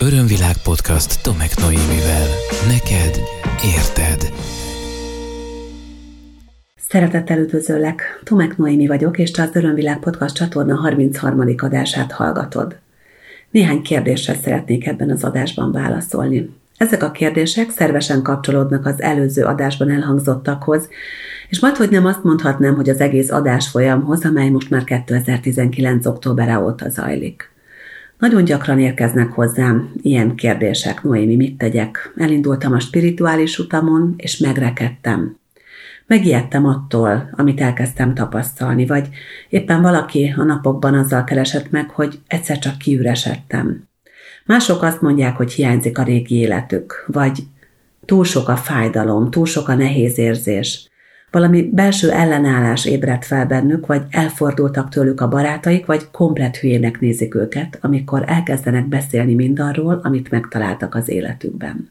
Örömvilág podcast Tomek Noémivel. Neked érted. Szeretettel üdvözöllek, Tomek Noémi vagyok, és te az Örömvilág podcast csatorna 33. adását hallgatod. Néhány kérdésre szeretnék ebben az adásban válaszolni. Ezek a kérdések szervesen kapcsolódnak az előző adásban elhangzottakhoz, és majd, hogy nem azt mondhatnám, hogy az egész adás folyamhoz, amely most már 2019. október óta zajlik. Nagyon gyakran érkeznek hozzám ilyen kérdések, Noémi, mit tegyek? Elindultam a spirituális utamon, és megrekedtem. Megijedtem attól, amit elkezdtem tapasztalni, vagy éppen valaki a napokban azzal keresett meg, hogy egyszer csak kiüresedtem. Mások azt mondják, hogy hiányzik a régi életük, vagy túl sok a fájdalom, túl sok a nehéz érzés. Valami belső ellenállás ébredt fel bennük, vagy elfordultak tőlük a barátaik, vagy komplet hülyének nézik őket, amikor elkezdenek beszélni mindarról, amit megtaláltak az életükben.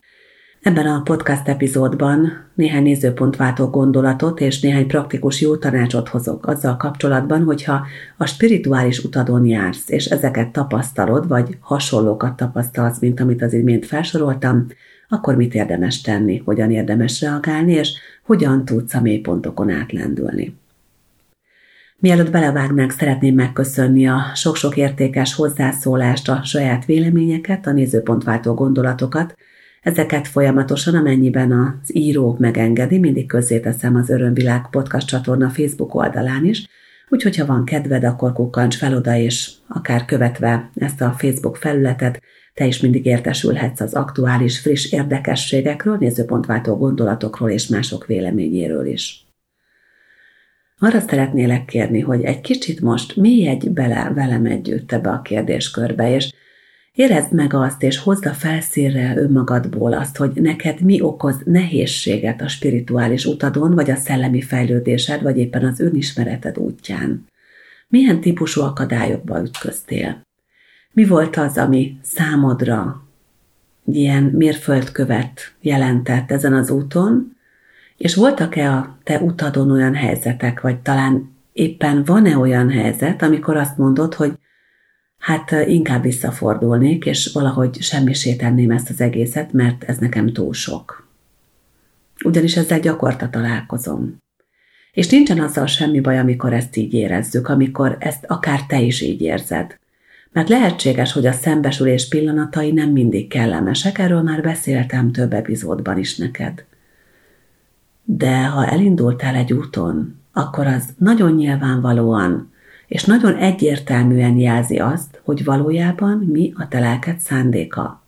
Ebben a podcast epizódban néhány nézőpontváltó gondolatot és néhány praktikus jó tanácsot hozok azzal kapcsolatban, hogyha a spirituális utadon jársz, és ezeket tapasztalod, vagy hasonlókat tapasztalsz, mint amit az imént felsoroltam, akkor mit érdemes tenni, hogyan érdemes reagálni, és hogyan tudsz a mélypontokon átlendülni. Mielőtt belevágnánk, szeretném megköszönni a sok-sok értékes hozzászólást, a saját véleményeket, a nézőpontváltó gondolatokat, Ezeket folyamatosan, amennyiben az író megengedi, mindig közzéteszem az Örömvilág podcast csatorna Facebook oldalán is, úgyhogy ha van kedved, akkor kukkancs fel oda, és akár követve ezt a Facebook felületet, te is mindig értesülhetsz az aktuális, friss érdekességekről, nézőpontváltó gondolatokról és mások véleményéről is. Arra szeretnélek kérni, hogy egy kicsit most mélyedj bele velem együtt ebbe a kérdéskörbe, és Érezd meg azt, és hozd a felszínre önmagadból azt, hogy neked mi okoz nehézséget a spirituális utadon, vagy a szellemi fejlődésed, vagy éppen az önismereted útján. Milyen típusú akadályokba ütköztél? Mi volt az, ami számodra ilyen mérföldkövet jelentett ezen az úton, és voltak-e a te utadon olyan helyzetek, vagy talán éppen van-e olyan helyzet, amikor azt mondod, hogy hát inkább visszafordulnék, és valahogy semmisé tenném ezt az egészet, mert ez nekem túl sok. Ugyanis ezzel gyakorta találkozom. És nincsen azzal semmi baj, amikor ezt így érezzük, amikor ezt akár te is így érzed. Mert lehetséges, hogy a szembesülés pillanatai nem mindig kellemesek, erről már beszéltem több epizódban is neked. De ha elindultál egy úton, akkor az nagyon nyilvánvalóan és nagyon egyértelműen jelzi azt, hogy valójában mi a te lelked szándéka.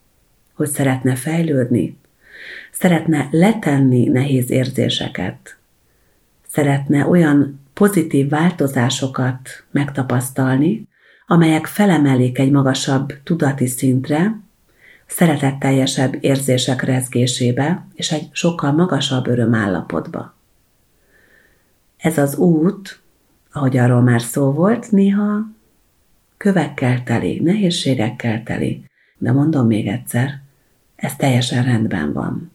Hogy szeretne fejlődni, szeretne letenni nehéz érzéseket, szeretne olyan pozitív változásokat megtapasztalni, amelyek felemelik egy magasabb tudati szintre, szeretetteljesebb érzések rezgésébe és egy sokkal magasabb örömállapotba. Ez az út ahogy arról már szó volt, néha kövekkel teli, nehézségekkel teli, de mondom még egyszer, ez teljesen rendben van.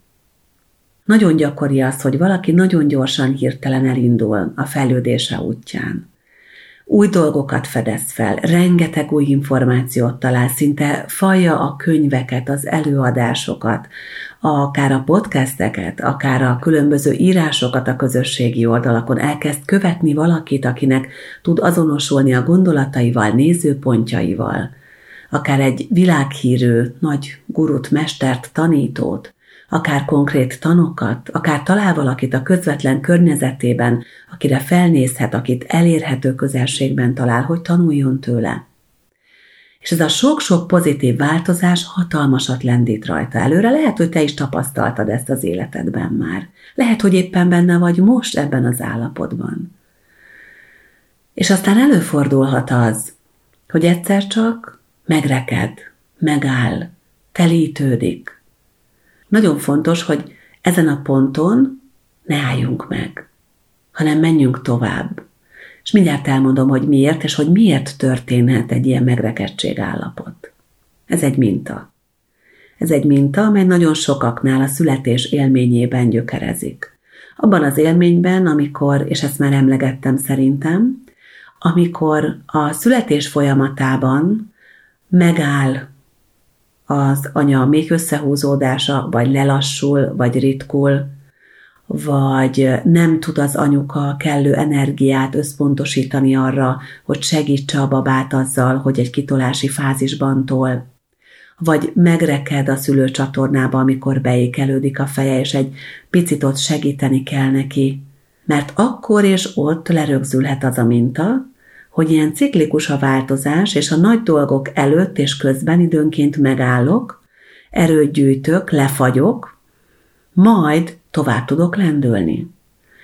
Nagyon gyakori az, hogy valaki nagyon gyorsan hirtelen elindul a fejlődése útján. Új dolgokat fedez fel, rengeteg új információt talál, szinte falja a könyveket, az előadásokat, akár a podcasteket, akár a különböző írásokat a közösségi oldalakon, elkezd követni valakit, akinek tud azonosulni a gondolataival, nézőpontjaival, akár egy világhírű nagy gurut, mestert, tanítót, akár konkrét tanokat, akár talál valakit a közvetlen környezetében, akire felnézhet, akit elérhető közelségben talál, hogy tanuljon tőle. És ez a sok-sok pozitív változás hatalmasat lendít rajta előre. Lehet, hogy te is tapasztaltad ezt az életedben már. Lehet, hogy éppen benne vagy most ebben az állapotban. És aztán előfordulhat az, hogy egyszer csak megreked, megáll, telítődik. Nagyon fontos, hogy ezen a ponton ne álljunk meg, hanem menjünk tovább. És mindjárt elmondom, hogy miért, és hogy miért történhet egy ilyen megrekedtség állapot. Ez egy minta. Ez egy minta, amely nagyon sokaknál a születés élményében gyökerezik. Abban az élményben, amikor, és ezt már emlegettem szerintem, amikor a születés folyamatában megáll az anya még összehúzódása, vagy lelassul, vagy ritkul, vagy nem tud az anyuka kellő energiát összpontosítani arra, hogy segítse a babát azzal, hogy egy kitolási fázisban tol, vagy megreked a szülőcsatornába, amikor beékelődik a feje, és egy picit ott segíteni kell neki, mert akkor és ott lerögzülhet az a minta, hogy ilyen ciklikus a változás, és a nagy dolgok előtt és közben időnként megállok, erőt gyűjtök, lefagyok, majd tovább tudok lendülni.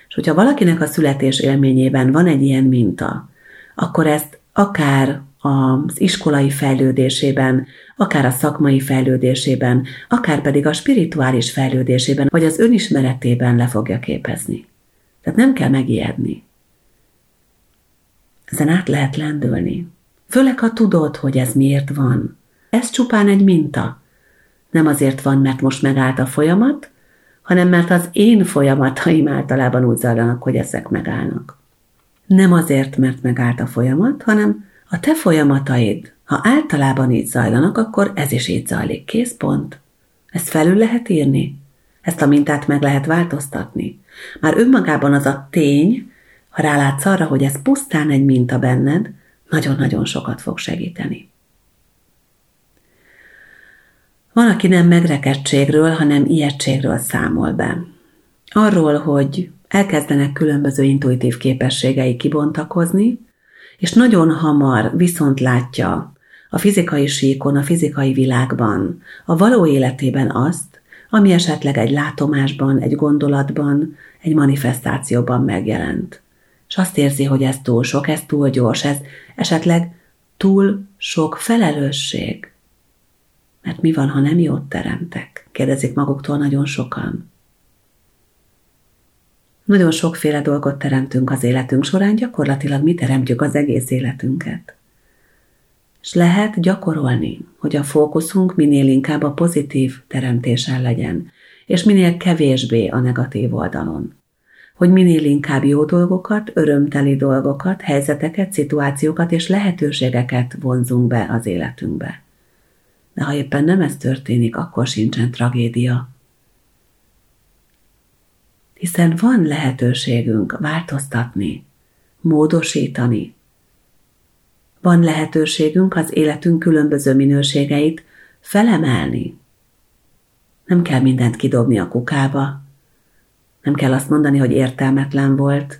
És hogyha valakinek a születés élményében van egy ilyen minta, akkor ezt akár az iskolai fejlődésében, akár a szakmai fejlődésében, akár pedig a spirituális fejlődésében, vagy az önismeretében le fogja képezni. Tehát nem kell megijedni. Ezen át lehet lendülni. Főleg, ha tudod, hogy ez miért van. Ez csupán egy minta. Nem azért van, mert most megállt a folyamat, hanem mert az én folyamataim általában úgy zajlanak, hogy ezek megállnak. Nem azért, mert megállt a folyamat, hanem a te folyamataid, ha általában így zajlanak, akkor ez is így zajlik. Kész pont. Ezt felül lehet írni. Ezt a mintát meg lehet változtatni. Már önmagában az a tény, ha rálátsz arra, hogy ez pusztán egy minta benned, nagyon-nagyon sokat fog segíteni. Van, aki nem megrekedtségről, hanem ijegységről számol be. Arról, hogy elkezdenek különböző intuitív képességei kibontakozni, és nagyon hamar viszont látja a fizikai síkon, a fizikai világban, a való életében azt, ami esetleg egy látomásban, egy gondolatban, egy manifestációban megjelent. És azt érzi, hogy ez túl sok, ez túl gyors, ez esetleg túl sok felelősség. Mert mi van, ha nem jót teremtek? Kérdezik maguktól nagyon sokan. Nagyon sokféle dolgot teremtünk az életünk során, gyakorlatilag mi teremtjük az egész életünket. És lehet gyakorolni, hogy a fókuszunk minél inkább a pozitív teremtésen legyen, és minél kevésbé a negatív oldalon. Hogy minél inkább jó dolgokat, örömteli dolgokat, helyzeteket, szituációkat és lehetőségeket vonzunk be az életünkbe. De ha éppen nem ez történik, akkor sincsen tragédia, hiszen van lehetőségünk változtatni, módosítani. Van lehetőségünk az életünk különböző minőségeit felemelni. Nem kell mindent kidobni a kukába, nem kell azt mondani, hogy értelmetlen volt.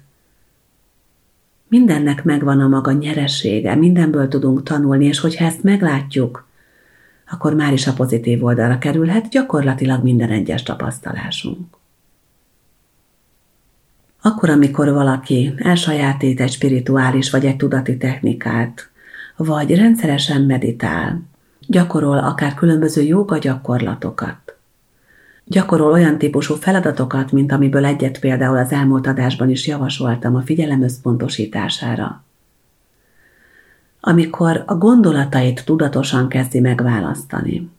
Mindennek megvan a maga nyeresége, mindenből tudunk tanulni, és hogyha ezt meglátjuk, akkor már is a pozitív oldalra kerülhet gyakorlatilag minden egyes tapasztalásunk. Akkor, amikor valaki elsajátít egy spirituális vagy egy tudati technikát, vagy rendszeresen meditál, gyakorol akár különböző joga gyakorlatokat, gyakorol olyan típusú feladatokat, mint amiből egyet például az elmúlt adásban is javasoltam a figyelem összpontosítására. Amikor a gondolatait tudatosan kezdi megválasztani,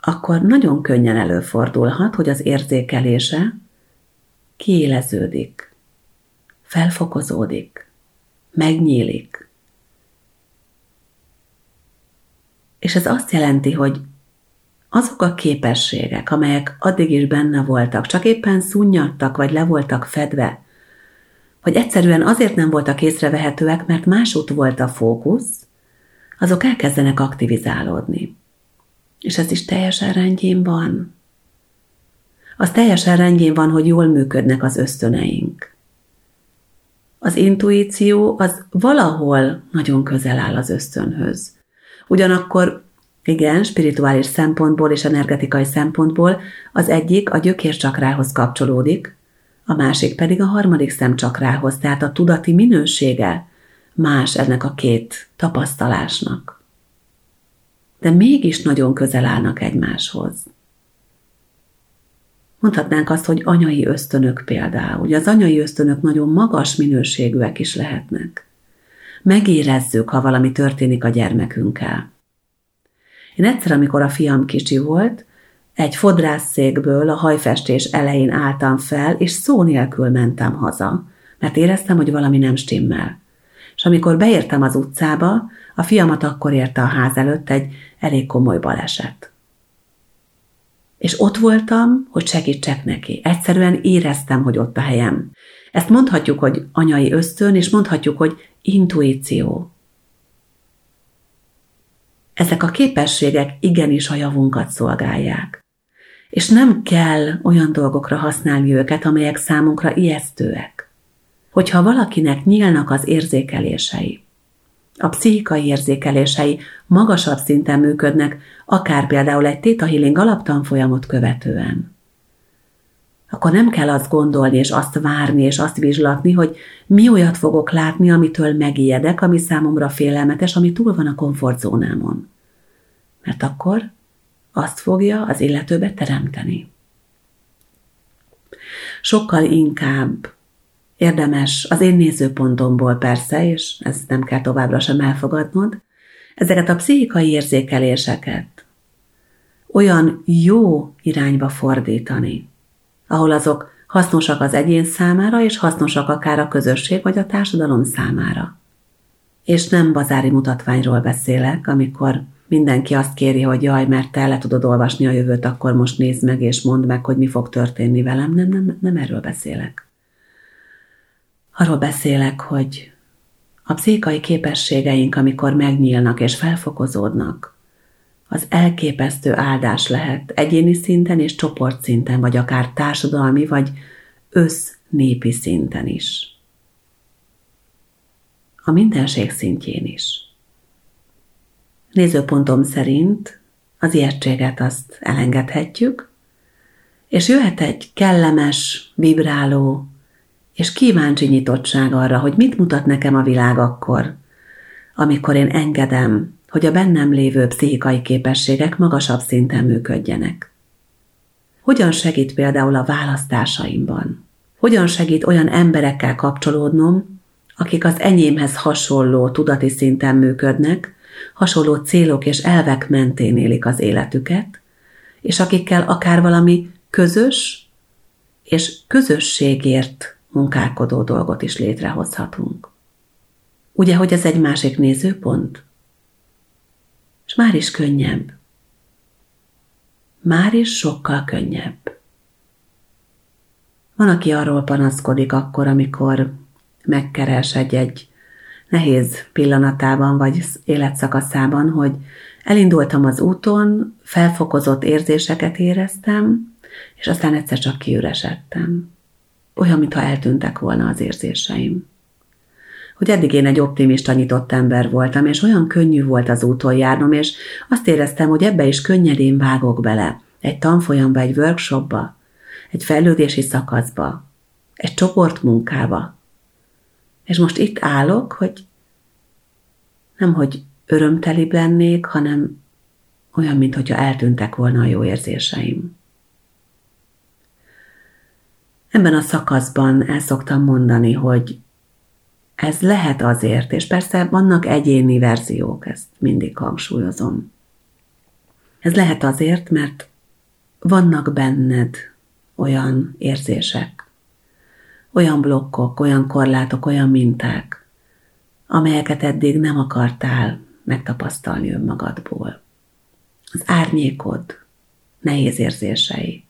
akkor nagyon könnyen előfordulhat, hogy az érzékelése kiéleződik, felfokozódik, megnyílik. És ez azt jelenti, hogy azok a képességek, amelyek addig is benne voltak, csak éppen szunnyadtak, vagy le voltak fedve, vagy egyszerűen azért nem voltak észrevehetőek, mert másút volt a fókusz, azok elkezdenek aktivizálódni. És ez is teljesen rendjén van az teljesen rendjén van, hogy jól működnek az ösztöneink. Az intuíció az valahol nagyon közel áll az ösztönhöz. Ugyanakkor igen, spirituális szempontból és energetikai szempontból az egyik a gyökércsakrához kapcsolódik, a másik pedig a harmadik szemcsakrához, tehát a tudati minősége más ennek a két tapasztalásnak. De mégis nagyon közel állnak egymáshoz. Mondhatnánk azt, hogy anyai ösztönök például. Ugye az anyai ösztönök nagyon magas minőségűek is lehetnek. Megérezzük, ha valami történik a gyermekünkkel. Én egyszer, amikor a fiam kicsi volt, egy fodrászszékből a hajfestés elején álltam fel, és szó nélkül mentem haza, mert éreztem, hogy valami nem stimmel. És amikor beértem az utcába, A fiamat akkor érte a ház előtt egy elég komoly baleset. És ott voltam, hogy segítsek neki. Egyszerűen éreztem, hogy ott a helyem. Ezt mondhatjuk, hogy anyai ösztön, és mondhatjuk, hogy intuíció. Ezek a képességek igenis a javunkat szolgálják. És nem kell olyan dolgokra használni őket, amelyek számunkra ijesztőek. Hogyha valakinek nyílnak az érzékelései, a pszichikai érzékelései magasabb szinten működnek, akár például egy Theta Healing alaptanfolyamot követően, akkor nem kell azt gondolni, és azt várni, és azt vizslatni, hogy mi olyat fogok látni, amitől megijedek, ami számomra félelmetes, ami túl van a komfortzónámon. Mert akkor azt fogja az illetőbe teremteni. Sokkal inkább érdemes az én nézőpontomból persze, és ezt nem kell továbbra sem elfogadnod, ezeket a pszichikai érzékeléseket olyan jó irányba fordítani, ahol azok hasznosak az egyén számára, és hasznosak akár a közösség vagy a társadalom számára. És nem bazári mutatványról beszélek, amikor mindenki azt kéri, hogy jaj, mert te le tudod olvasni a jövőt, akkor most nézd meg és mondd meg, hogy mi fog történni velem. Nem, nem, nem erről beszélek. Arról beszélek, hogy a pszichikai képességeink, amikor megnyílnak és felfokozódnak, az elképesztő áldás lehet egyéni szinten és csoportszinten, vagy akár társadalmi, vagy össznépi szinten is. A mindenség szintjén is. Nézőpontom szerint az ijegységet azt elengedhetjük, és jöhet egy kellemes, vibráló és kíváncsi nyitottság arra, hogy mit mutat nekem a világ akkor, amikor én engedem, hogy a bennem lévő pszichikai képességek magasabb szinten működjenek. Hogyan segít például a választásaimban? Hogyan segít olyan emberekkel kapcsolódnom, akik az enyémhez hasonló tudati szinten működnek, hasonló célok és elvek mentén élik az életüket, és akikkel akár valami közös és közösségért munkálkodó dolgot is létrehozhatunk. Ugye, hogy ez egy másik nézőpont? És már is könnyebb. Már is sokkal könnyebb. Van, aki arról panaszkodik akkor, amikor megkeres egy-egy nehéz pillanatában vagy életszakaszában, hogy elindultam az úton, felfokozott érzéseket éreztem, és aztán egyszer csak kiüresedtem. Olyan, mintha eltűntek volna az érzéseim hogy eddig én egy optimista nyitott ember voltam, és olyan könnyű volt az úton járnom, és azt éreztem, hogy ebbe is könnyedén vágok bele. Egy tanfolyamba, egy workshopba, egy fejlődési szakaszba, egy csoportmunkába. És most itt állok, hogy nem, hogy örömteli lennék, hanem olyan, mintha eltűntek volna a jó érzéseim. Ebben a szakaszban el szoktam mondani, hogy ez lehet azért, és persze vannak egyéni verziók, ezt mindig hangsúlyozom. Ez lehet azért, mert vannak benned olyan érzések, olyan blokkok, olyan korlátok, olyan minták, amelyeket eddig nem akartál megtapasztalni önmagadból. Az árnyékod, nehéz érzései,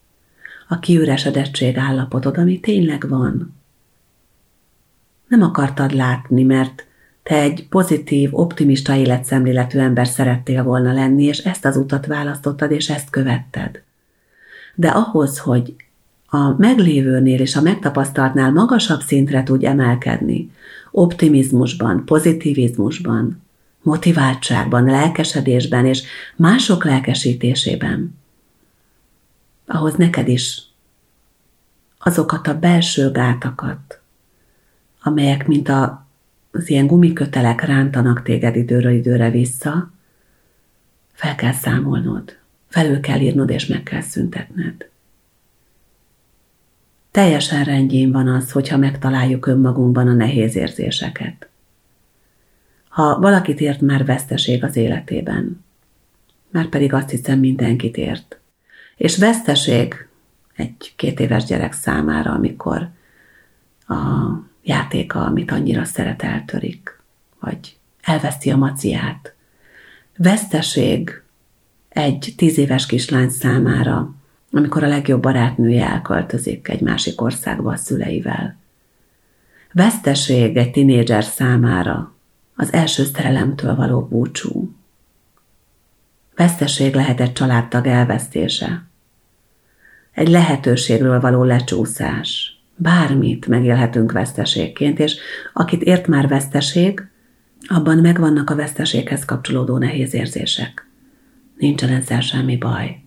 a kiüresedettség állapotod, ami tényleg van, nem akartad látni, mert te egy pozitív, optimista életszemléletű ember szerettél volna lenni, és ezt az utat választottad, és ezt követted. De ahhoz, hogy a meglévőnél és a megtapasztaltnál magasabb szintre tudj emelkedni, optimizmusban, pozitivizmusban, motiváltságban, lelkesedésben és mások lelkesítésében, ahhoz neked is azokat a belső gátakat, amelyek, mint a, az ilyen gumikötelek rántanak téged időről időre vissza, fel kell számolnod, felül kell írnod és meg kell szüntetned. Teljesen rendjén van az, hogyha megtaláljuk önmagunkban a nehéz érzéseket. Ha valakit ért már veszteség az életében, már pedig azt hiszem mindenkit ért. És veszteség egy két éves gyerek számára, amikor a játéka, amit annyira szeret, eltörik, vagy elveszti a maciát. Veszteség egy tíz éves kislány számára, amikor a legjobb barátnője elköltözik egy másik országba a szüleivel. Veszteség egy tinédzser számára az első szerelemtől való búcsú. Veszteség lehet egy családtag elvesztése, egy lehetőségről való lecsúszás. Bármit megélhetünk veszteségként, és akit ért már veszteség, abban megvannak a veszteséghez kapcsolódó nehéz érzések. Nincsen ezzel semmi baj.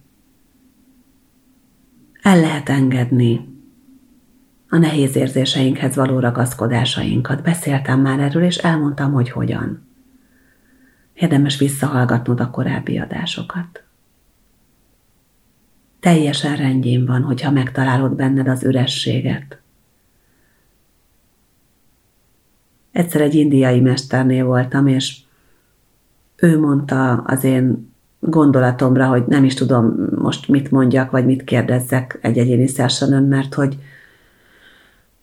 El lehet engedni a nehéz érzéseinkhez való ragaszkodásainkat. Beszéltem már erről, és elmondtam, hogy hogyan. Érdemes visszahallgatnod a korábbi adásokat. Teljesen rendjén van, hogyha megtalálod benned az ürességet. Egyszer egy indiai mesternél voltam, és ő mondta az én gondolatomra, hogy nem is tudom most mit mondjak, vagy mit kérdezzek egy egyéni sessionon, mert hogy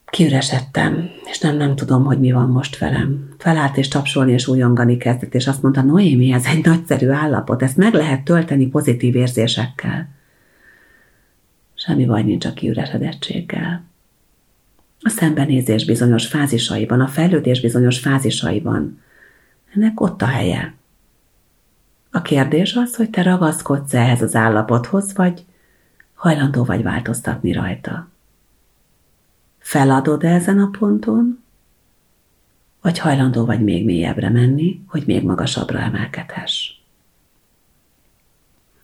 kiüresedtem, és nem, nem tudom, hogy mi van most velem. Felállt és tapsolni és újongani kezdett, és azt mondta, Noémi, ez egy nagyszerű állapot, ezt meg lehet tölteni pozitív érzésekkel. Semmi baj nincs a kiüresedettséggel. A szembenézés bizonyos fázisaiban, a fejlődés bizonyos fázisaiban. Ennek ott a helye. A kérdés az, hogy te ragaszkodsz ehhez az állapothoz, vagy hajlandó vagy változtatni rajta. Feladod -e ezen a ponton, vagy hajlandó vagy még mélyebbre menni, hogy még magasabbra emelkedhess.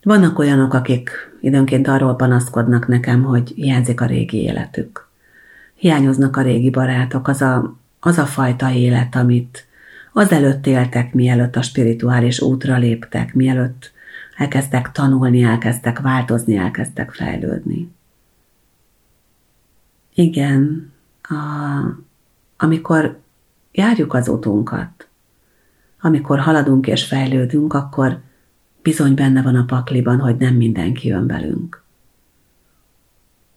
Vannak olyanok, akik időnként arról panaszkodnak nekem, hogy hiányzik a régi életük. Hiányoznak a régi barátok, az a, az a fajta élet, amit azelőtt éltek, mielőtt a spirituális útra léptek, mielőtt elkezdtek tanulni, elkezdtek változni, elkezdtek fejlődni. Igen, a, amikor járjuk az utunkat, amikor haladunk és fejlődünk, akkor bizony benne van a pakliban, hogy nem mindenki jön velünk.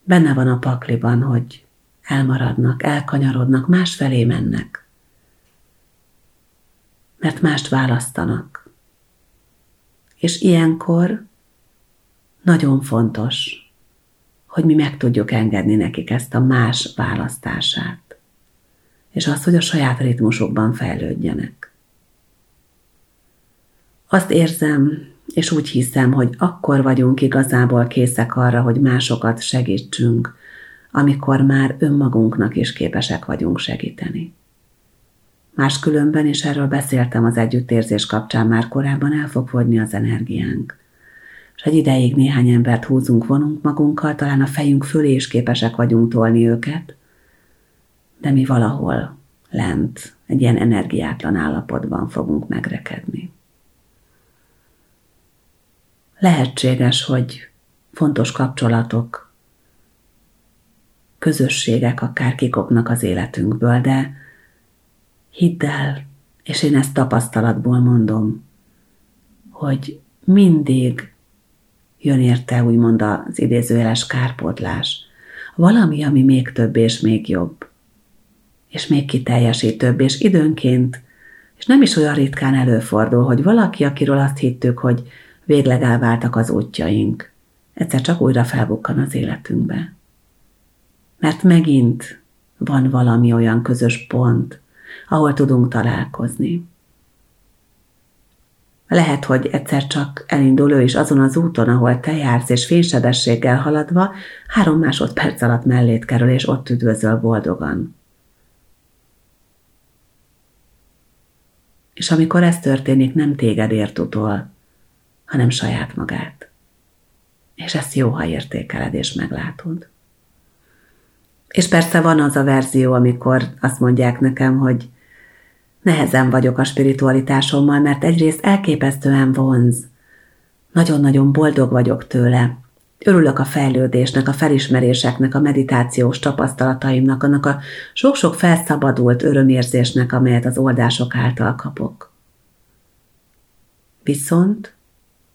Benne van a pakliban, hogy elmaradnak, elkanyarodnak, másfelé mennek. Mert mást választanak. És ilyenkor nagyon fontos, hogy mi meg tudjuk engedni nekik ezt a más választását, és azt, hogy a saját ritmusokban fejlődjenek. Azt érzem, és úgy hiszem, hogy akkor vagyunk igazából készek arra, hogy másokat segítsünk, amikor már önmagunknak is képesek vagyunk segíteni. Máskülönben, és erről beszéltem az együttérzés kapcsán már korábban, el fog fogyni az energiánk és egy ideig néhány embert húzunk, vonunk magunkkal, talán a fejünk fölé is képesek vagyunk tolni őket, de mi valahol lent, egy ilyen energiátlan állapotban fogunk megrekedni. Lehetséges, hogy fontos kapcsolatok, közösségek akár kikopnak az életünkből, de hidd el, és én ezt tapasztalatból mondom, hogy mindig jön érte úgymond az idézőjeles kárpótlás. Valami, ami még több és még jobb. És még kiteljesítőbb, és időnként, és nem is olyan ritkán előfordul, hogy valaki, akiről azt hittük, hogy végleg elváltak az útjaink, egyszer csak újra felbukkan az életünkbe. Mert megint van valami olyan közös pont, ahol tudunk találkozni. Lehet, hogy egyszer csak elindul ő is azon az úton, ahol te jársz, és fénysebességgel haladva, három másodperc alatt mellét kerül, és ott üdvözöl boldogan. És amikor ez történik, nem téged ért utol, hanem saját magát. És ezt jó, ha értékeled és meglátod. És persze van az a verzió, amikor azt mondják nekem, hogy Nehezen vagyok a spiritualitásommal, mert egyrészt elképesztően vonz. Nagyon-nagyon boldog vagyok tőle. Örülök a fejlődésnek, a felismeréseknek, a meditációs tapasztalataimnak, annak a sok-sok felszabadult örömérzésnek, amelyet az oldások által kapok. Viszont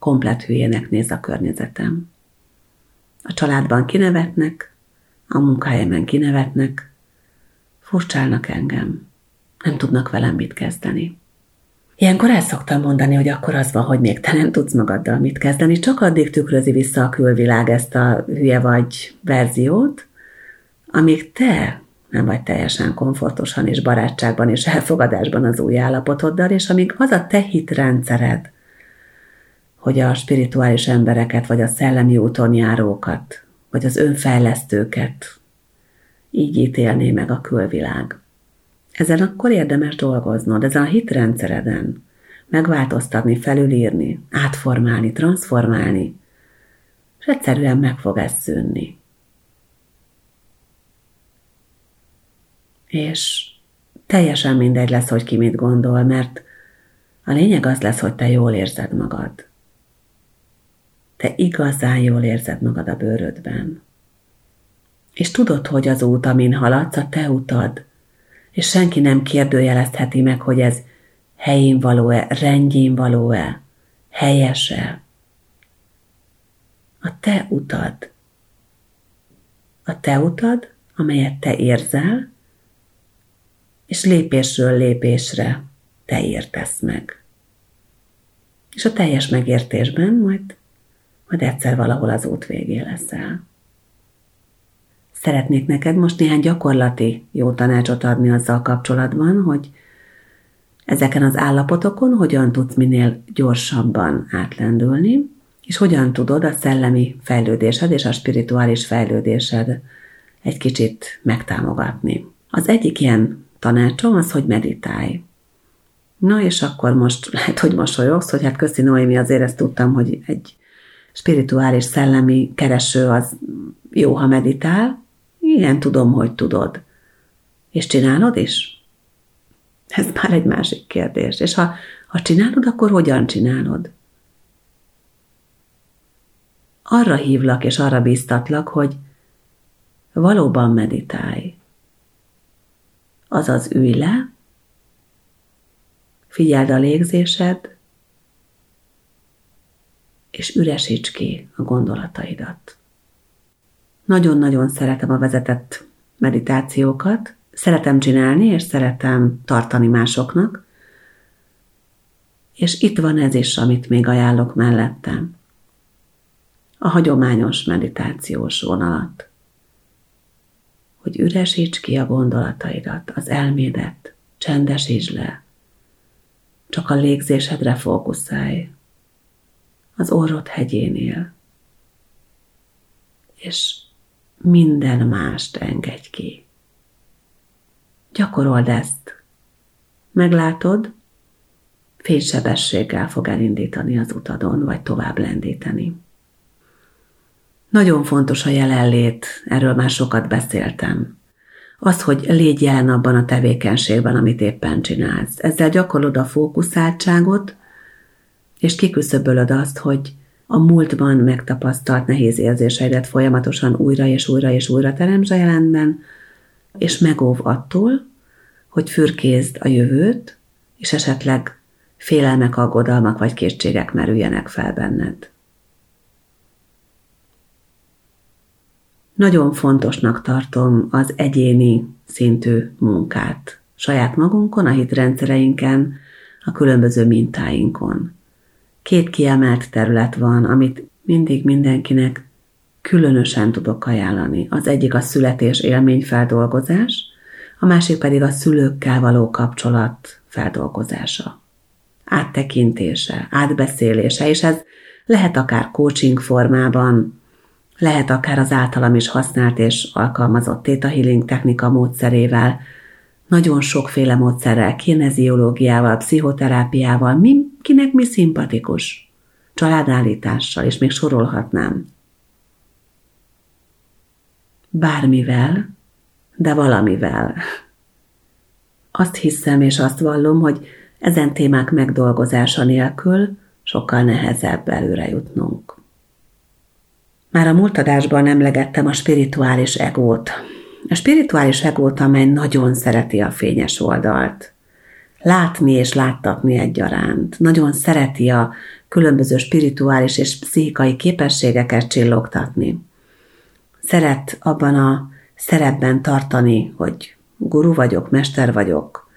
komplet hülyének néz a környezetem. A családban kinevetnek, a munkahelyemen kinevetnek, furcsálnak engem nem tudnak velem mit kezdeni. Ilyenkor el szoktam mondani, hogy akkor az van, hogy még te nem tudsz magaddal mit kezdeni, csak addig tükrözi vissza a külvilág ezt a hülye vagy verziót, amíg te nem vagy teljesen komfortosan és barátságban és elfogadásban az új állapotoddal, és amíg az a te hitrendszered, hogy a spirituális embereket, vagy a szellemi úton járókat, vagy az önfejlesztőket így ítélné meg a külvilág. Ezen akkor érdemes dolgoznod, ezen a hitrendszereden megváltoztatni, felülírni, átformálni, transformálni, és egyszerűen meg fog ez szűnni. És teljesen mindegy lesz, hogy ki mit gondol, mert a lényeg az lesz, hogy te jól érzed magad. Te igazán jól érzed magad a bőrödben. És tudod, hogy az út, amin haladsz, a te utad, és senki nem kérdőjelezheti meg, hogy ez helyén való-e, rendjén való-e, helyese. A te utad. A te utad, amelyet te érzel, és lépésről lépésre te értesz meg. És a teljes megértésben majd, majd egyszer valahol az út végé leszel. Szeretnék neked most néhány gyakorlati jó tanácsot adni azzal kapcsolatban, hogy ezeken az állapotokon hogyan tudsz minél gyorsabban átlendülni, és hogyan tudod a szellemi fejlődésed és a spirituális fejlődésed egy kicsit megtámogatni. Az egyik ilyen tanácsom az, hogy meditálj. Na és akkor most lehet, hogy mosolyogsz, hogy hát köszi Noémi, azért ezt tudtam, hogy egy spirituális szellemi kereső az jó, ha meditál, igen, tudom, hogy tudod. És csinálod is? Ez már egy másik kérdés. És ha, ha csinálod, akkor hogyan csinálod? Arra hívlak és arra bíztatlak, hogy valóban meditálj. Azaz ülj le, figyeld a légzésed, és üresíts ki a gondolataidat. Nagyon-nagyon szeretem a vezetett meditációkat, szeretem csinálni, és szeretem tartani másoknak, és itt van ez is, amit még ajánlok mellettem. A hagyományos meditációs vonalat. Hogy üresíts ki a gondolataidat, az elmédet, csendesíts le. Csak a légzésedre fókuszálj. Az orrod hegyénél. És minden mást engedj ki. Gyakorold ezt. Meglátod, fénysebességgel fog elindítani az utadon, vagy tovább lendíteni. Nagyon fontos a jelenlét, erről már sokat beszéltem. Az, hogy légy jelen abban a tevékenységben, amit éppen csinálsz. Ezzel gyakorlod a fókuszáltságot, és kiküszöbölöd azt, hogy a múltban megtapasztalt nehéz érzéseidet folyamatosan újra és újra és újra teremts a jelenben, és megóv attól, hogy fürkézd a jövőt, és esetleg félelmek, aggodalmak vagy készségek merüljenek fel benned. Nagyon fontosnak tartom az egyéni szintű munkát, saját magunkon, a hitrendszereinken, a különböző mintáinkon. Két kiemelt terület van, amit mindig mindenkinek különösen tudok ajánlani. Az egyik a születés élményfeldolgozás, a másik pedig a szülőkkel való kapcsolat feldolgozása. Áttekintése, átbeszélése, és ez lehet akár coaching formában, lehet akár az általam is használt és alkalmazott Theta Healing technika módszerével, nagyon sokféle módszerrel, kineziológiával, pszichoterápiával, mi, kinek mi szimpatikus, családállítással, és még sorolhatnám. Bármivel, de valamivel. Azt hiszem és azt vallom, hogy ezen témák megdolgozása nélkül sokkal nehezebb előre jutnunk. Már a múlt adásban emlegettem a spirituális egót, a spirituális egót, amely nagyon szereti a fényes oldalt. Látni és láttatni egyaránt. Nagyon szereti a különböző spirituális és pszichikai képességeket csillogtatni. Szeret abban a szerepben tartani, hogy guru vagyok, mester vagyok,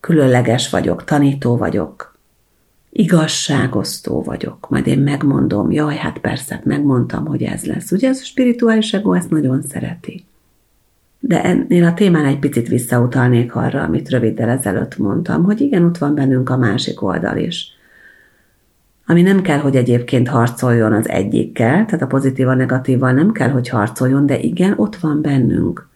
különleges vagyok, tanító vagyok, igazságosztó vagyok, majd én megmondom, jaj, hát persze, megmondtam, hogy ez lesz. Ugye ez a spirituális ego ezt nagyon szereti. De ennél a témán egy picit visszautalnék arra, amit röviddel ezelőtt mondtam, hogy igen, ott van bennünk a másik oldal is. Ami nem kell, hogy egyébként harcoljon az egyikkel, tehát a pozitív a negatívval nem kell, hogy harcoljon, de igen, ott van bennünk.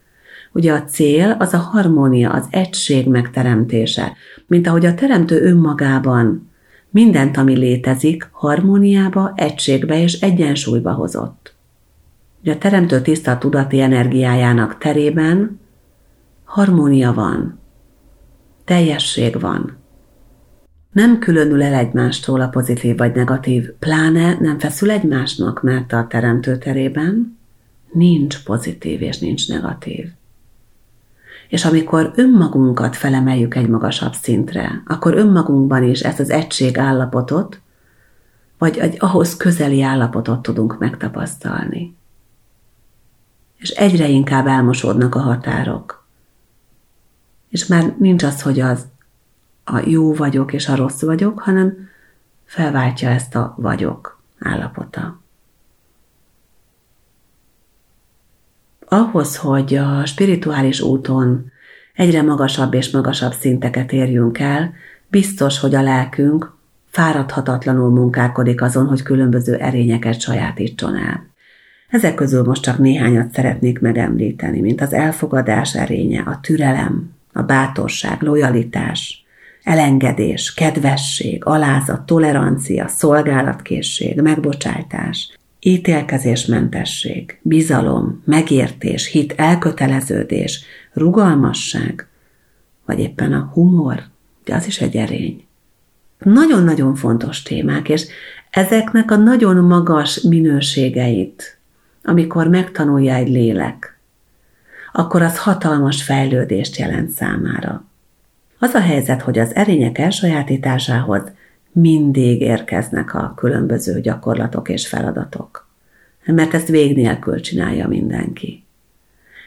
Ugye a cél az a harmónia, az egység megteremtése, mint ahogy a teremtő önmagában mindent, ami létezik, harmóniába, egységbe és egyensúlyba hozott. Ugye a teremtő tiszta tudati energiájának terében harmónia van, teljesség van. Nem különül el egymástól a pozitív vagy negatív, pláne nem feszül egymásnak, mert a teremtő terében nincs pozitív és nincs negatív. És amikor önmagunkat felemeljük egy magasabb szintre, akkor önmagunkban is ezt az egység állapotot, vagy egy ahhoz közeli állapotot tudunk megtapasztalni. És egyre inkább elmosódnak a határok. És már nincs az, hogy az a jó vagyok és a rossz vagyok, hanem felváltja ezt a vagyok állapota. ahhoz, hogy a spirituális úton egyre magasabb és magasabb szinteket érjünk el, biztos, hogy a lelkünk fáradhatatlanul munkálkodik azon, hogy különböző erényeket sajátítson el. Ezek közül most csak néhányat szeretnék megemlíteni, mint az elfogadás erénye, a türelem, a bátorság, lojalitás, elengedés, kedvesség, alázat, tolerancia, szolgálatkészség, megbocsájtás, ítélkezésmentesség, bizalom, megértés, hit, elköteleződés, rugalmasság, vagy éppen a humor, de az is egy erény. Nagyon-nagyon fontos témák, és ezeknek a nagyon magas minőségeit, amikor megtanulja egy lélek, akkor az hatalmas fejlődést jelent számára. Az a helyzet, hogy az erények elsajátításához mindig érkeznek a különböző gyakorlatok és feladatok. Mert ezt vég nélkül csinálja mindenki.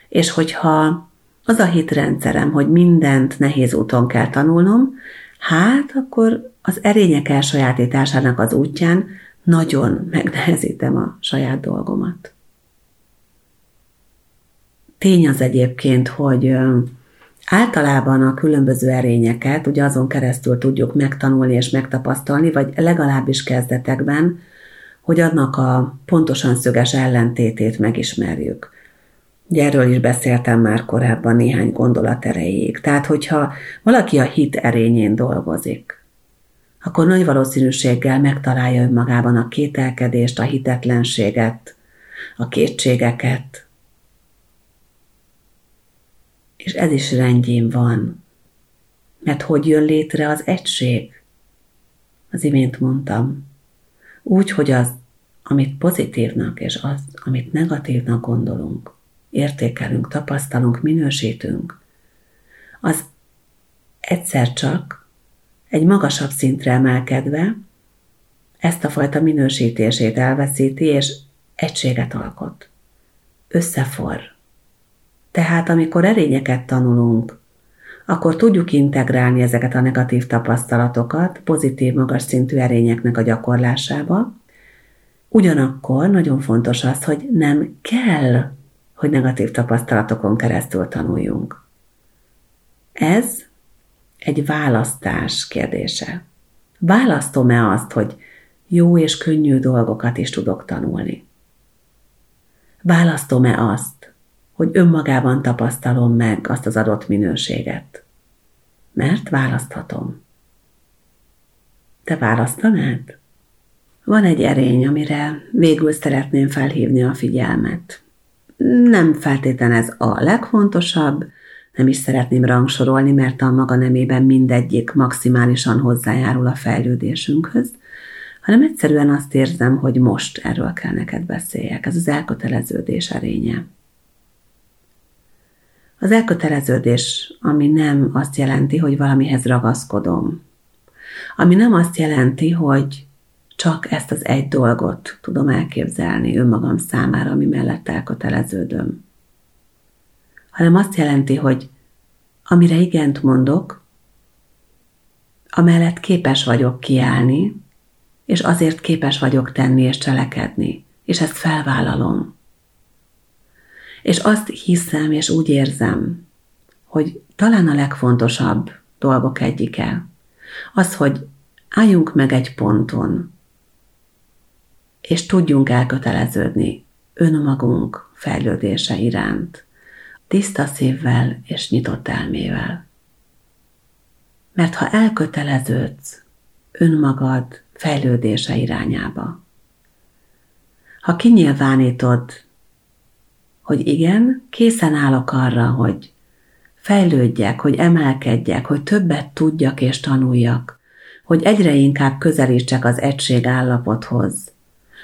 És hogyha az a hitrendszerem, hogy mindent nehéz úton kell tanulnom, hát akkor az erények elsajátításának az útján nagyon megnehezítem a saját dolgomat. Tény az egyébként, hogy Általában a különböző erényeket ugye azon keresztül tudjuk megtanulni és megtapasztalni, vagy legalábbis kezdetekben, hogy annak a pontosan szöges ellentétét megismerjük. Ugye erről is beszéltem már korábban néhány gondolat erejéig. Tehát, hogyha valaki a hit erényén dolgozik, akkor nagy valószínűséggel megtalálja önmagában a kételkedést, a hitetlenséget, a kétségeket, és ez is rendjén van. Mert hogy jön létre az egység? Az imént mondtam. Úgy, hogy az, amit pozitívnak, és az, amit negatívnak gondolunk, értékelünk, tapasztalunk, minősítünk, az egyszer csak egy magasabb szintre emelkedve ezt a fajta minősítését elveszíti, és egységet alkot. Összeforr. Tehát amikor erényeket tanulunk, akkor tudjuk integrálni ezeket a negatív tapasztalatokat pozitív, magas szintű erényeknek a gyakorlásába. Ugyanakkor nagyon fontos az, hogy nem kell, hogy negatív tapasztalatokon keresztül tanuljunk. Ez egy választás kérdése. Választom-e azt, hogy jó és könnyű dolgokat is tudok tanulni? Választom-e azt, hogy önmagában tapasztalom meg azt az adott minőséget. Mert választhatom. Te választanád? Van egy erény, amire végül szeretném felhívni a figyelmet. Nem feltétlen ez a legfontosabb, nem is szeretném rangsorolni, mert a maga nemében mindegyik maximálisan hozzájárul a fejlődésünkhöz, hanem egyszerűen azt érzem, hogy most erről kell neked beszéljek. Ez az elköteleződés erénye. Az elköteleződés, ami nem azt jelenti, hogy valamihez ragaszkodom. Ami nem azt jelenti, hogy csak ezt az egy dolgot tudom elképzelni önmagam számára, ami mellett elköteleződöm. Hanem azt jelenti, hogy amire igent mondok, amellett képes vagyok kiállni, és azért képes vagyok tenni és cselekedni, és ezt felvállalom. És azt hiszem, és úgy érzem, hogy talán a legfontosabb dolgok egyike, az, hogy álljunk meg egy ponton, és tudjunk elköteleződni önmagunk fejlődése iránt, tiszta szívvel és nyitott elmével. Mert ha elköteleződsz önmagad fejlődése irányába, ha kinyilvánítod, hogy igen, készen állok arra, hogy fejlődjek, hogy emelkedjek, hogy többet tudjak és tanuljak, hogy egyre inkább közelítsek az egység állapothoz,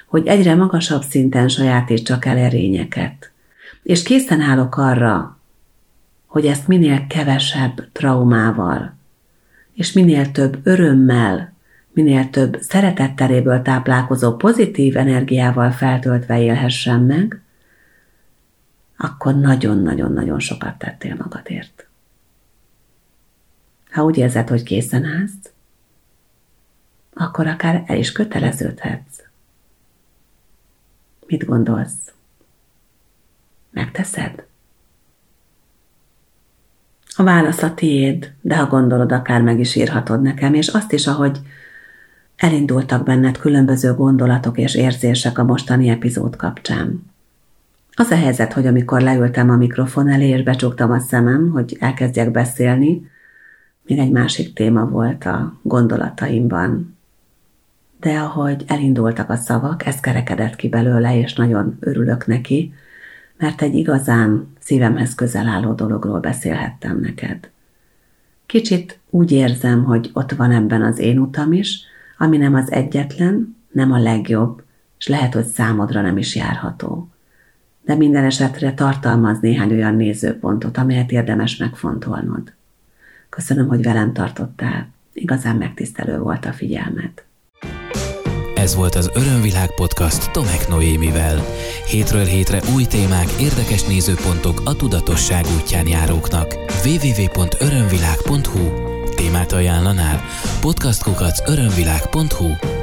hogy egyre magasabb szinten sajátítsak el erényeket, és készen állok arra, hogy ezt minél kevesebb traumával, és minél több örömmel, minél több szeretetteréből táplálkozó pozitív energiával feltöltve élhessem meg, akkor nagyon-nagyon-nagyon sokat tettél magadért. Ha úgy érzed, hogy készen állsz, akkor akár el is köteleződhetsz. Mit gondolsz? Megteszed? A válasz a tiéd, de ha gondolod, akár meg is írhatod nekem, és azt is, ahogy elindultak benned különböző gondolatok és érzések a mostani epizód kapcsán. Az a helyzet, hogy amikor leültem a mikrofon elé, és becsuktam a szemem, hogy elkezdjek beszélni, még egy másik téma volt a gondolataimban. De ahogy elindultak a szavak, ez kerekedett ki belőle, és nagyon örülök neki, mert egy igazán szívemhez közel álló dologról beszélhettem neked. Kicsit úgy érzem, hogy ott van ebben az én utam is, ami nem az egyetlen, nem a legjobb, és lehet, hogy számodra nem is járható de minden esetre tartalmaz néhány olyan nézőpontot, amelyet érdemes megfontolnod. Köszönöm, hogy velem tartottál. Igazán megtisztelő volt a figyelmed. Ez volt az Örömvilág podcast Tomek Noémivel. Hétről hétre új témák, érdekes nézőpontok a tudatosság útján járóknak. www.örömvilág.hu Témát ajánlanál? Podcastkukac örömvilág.hu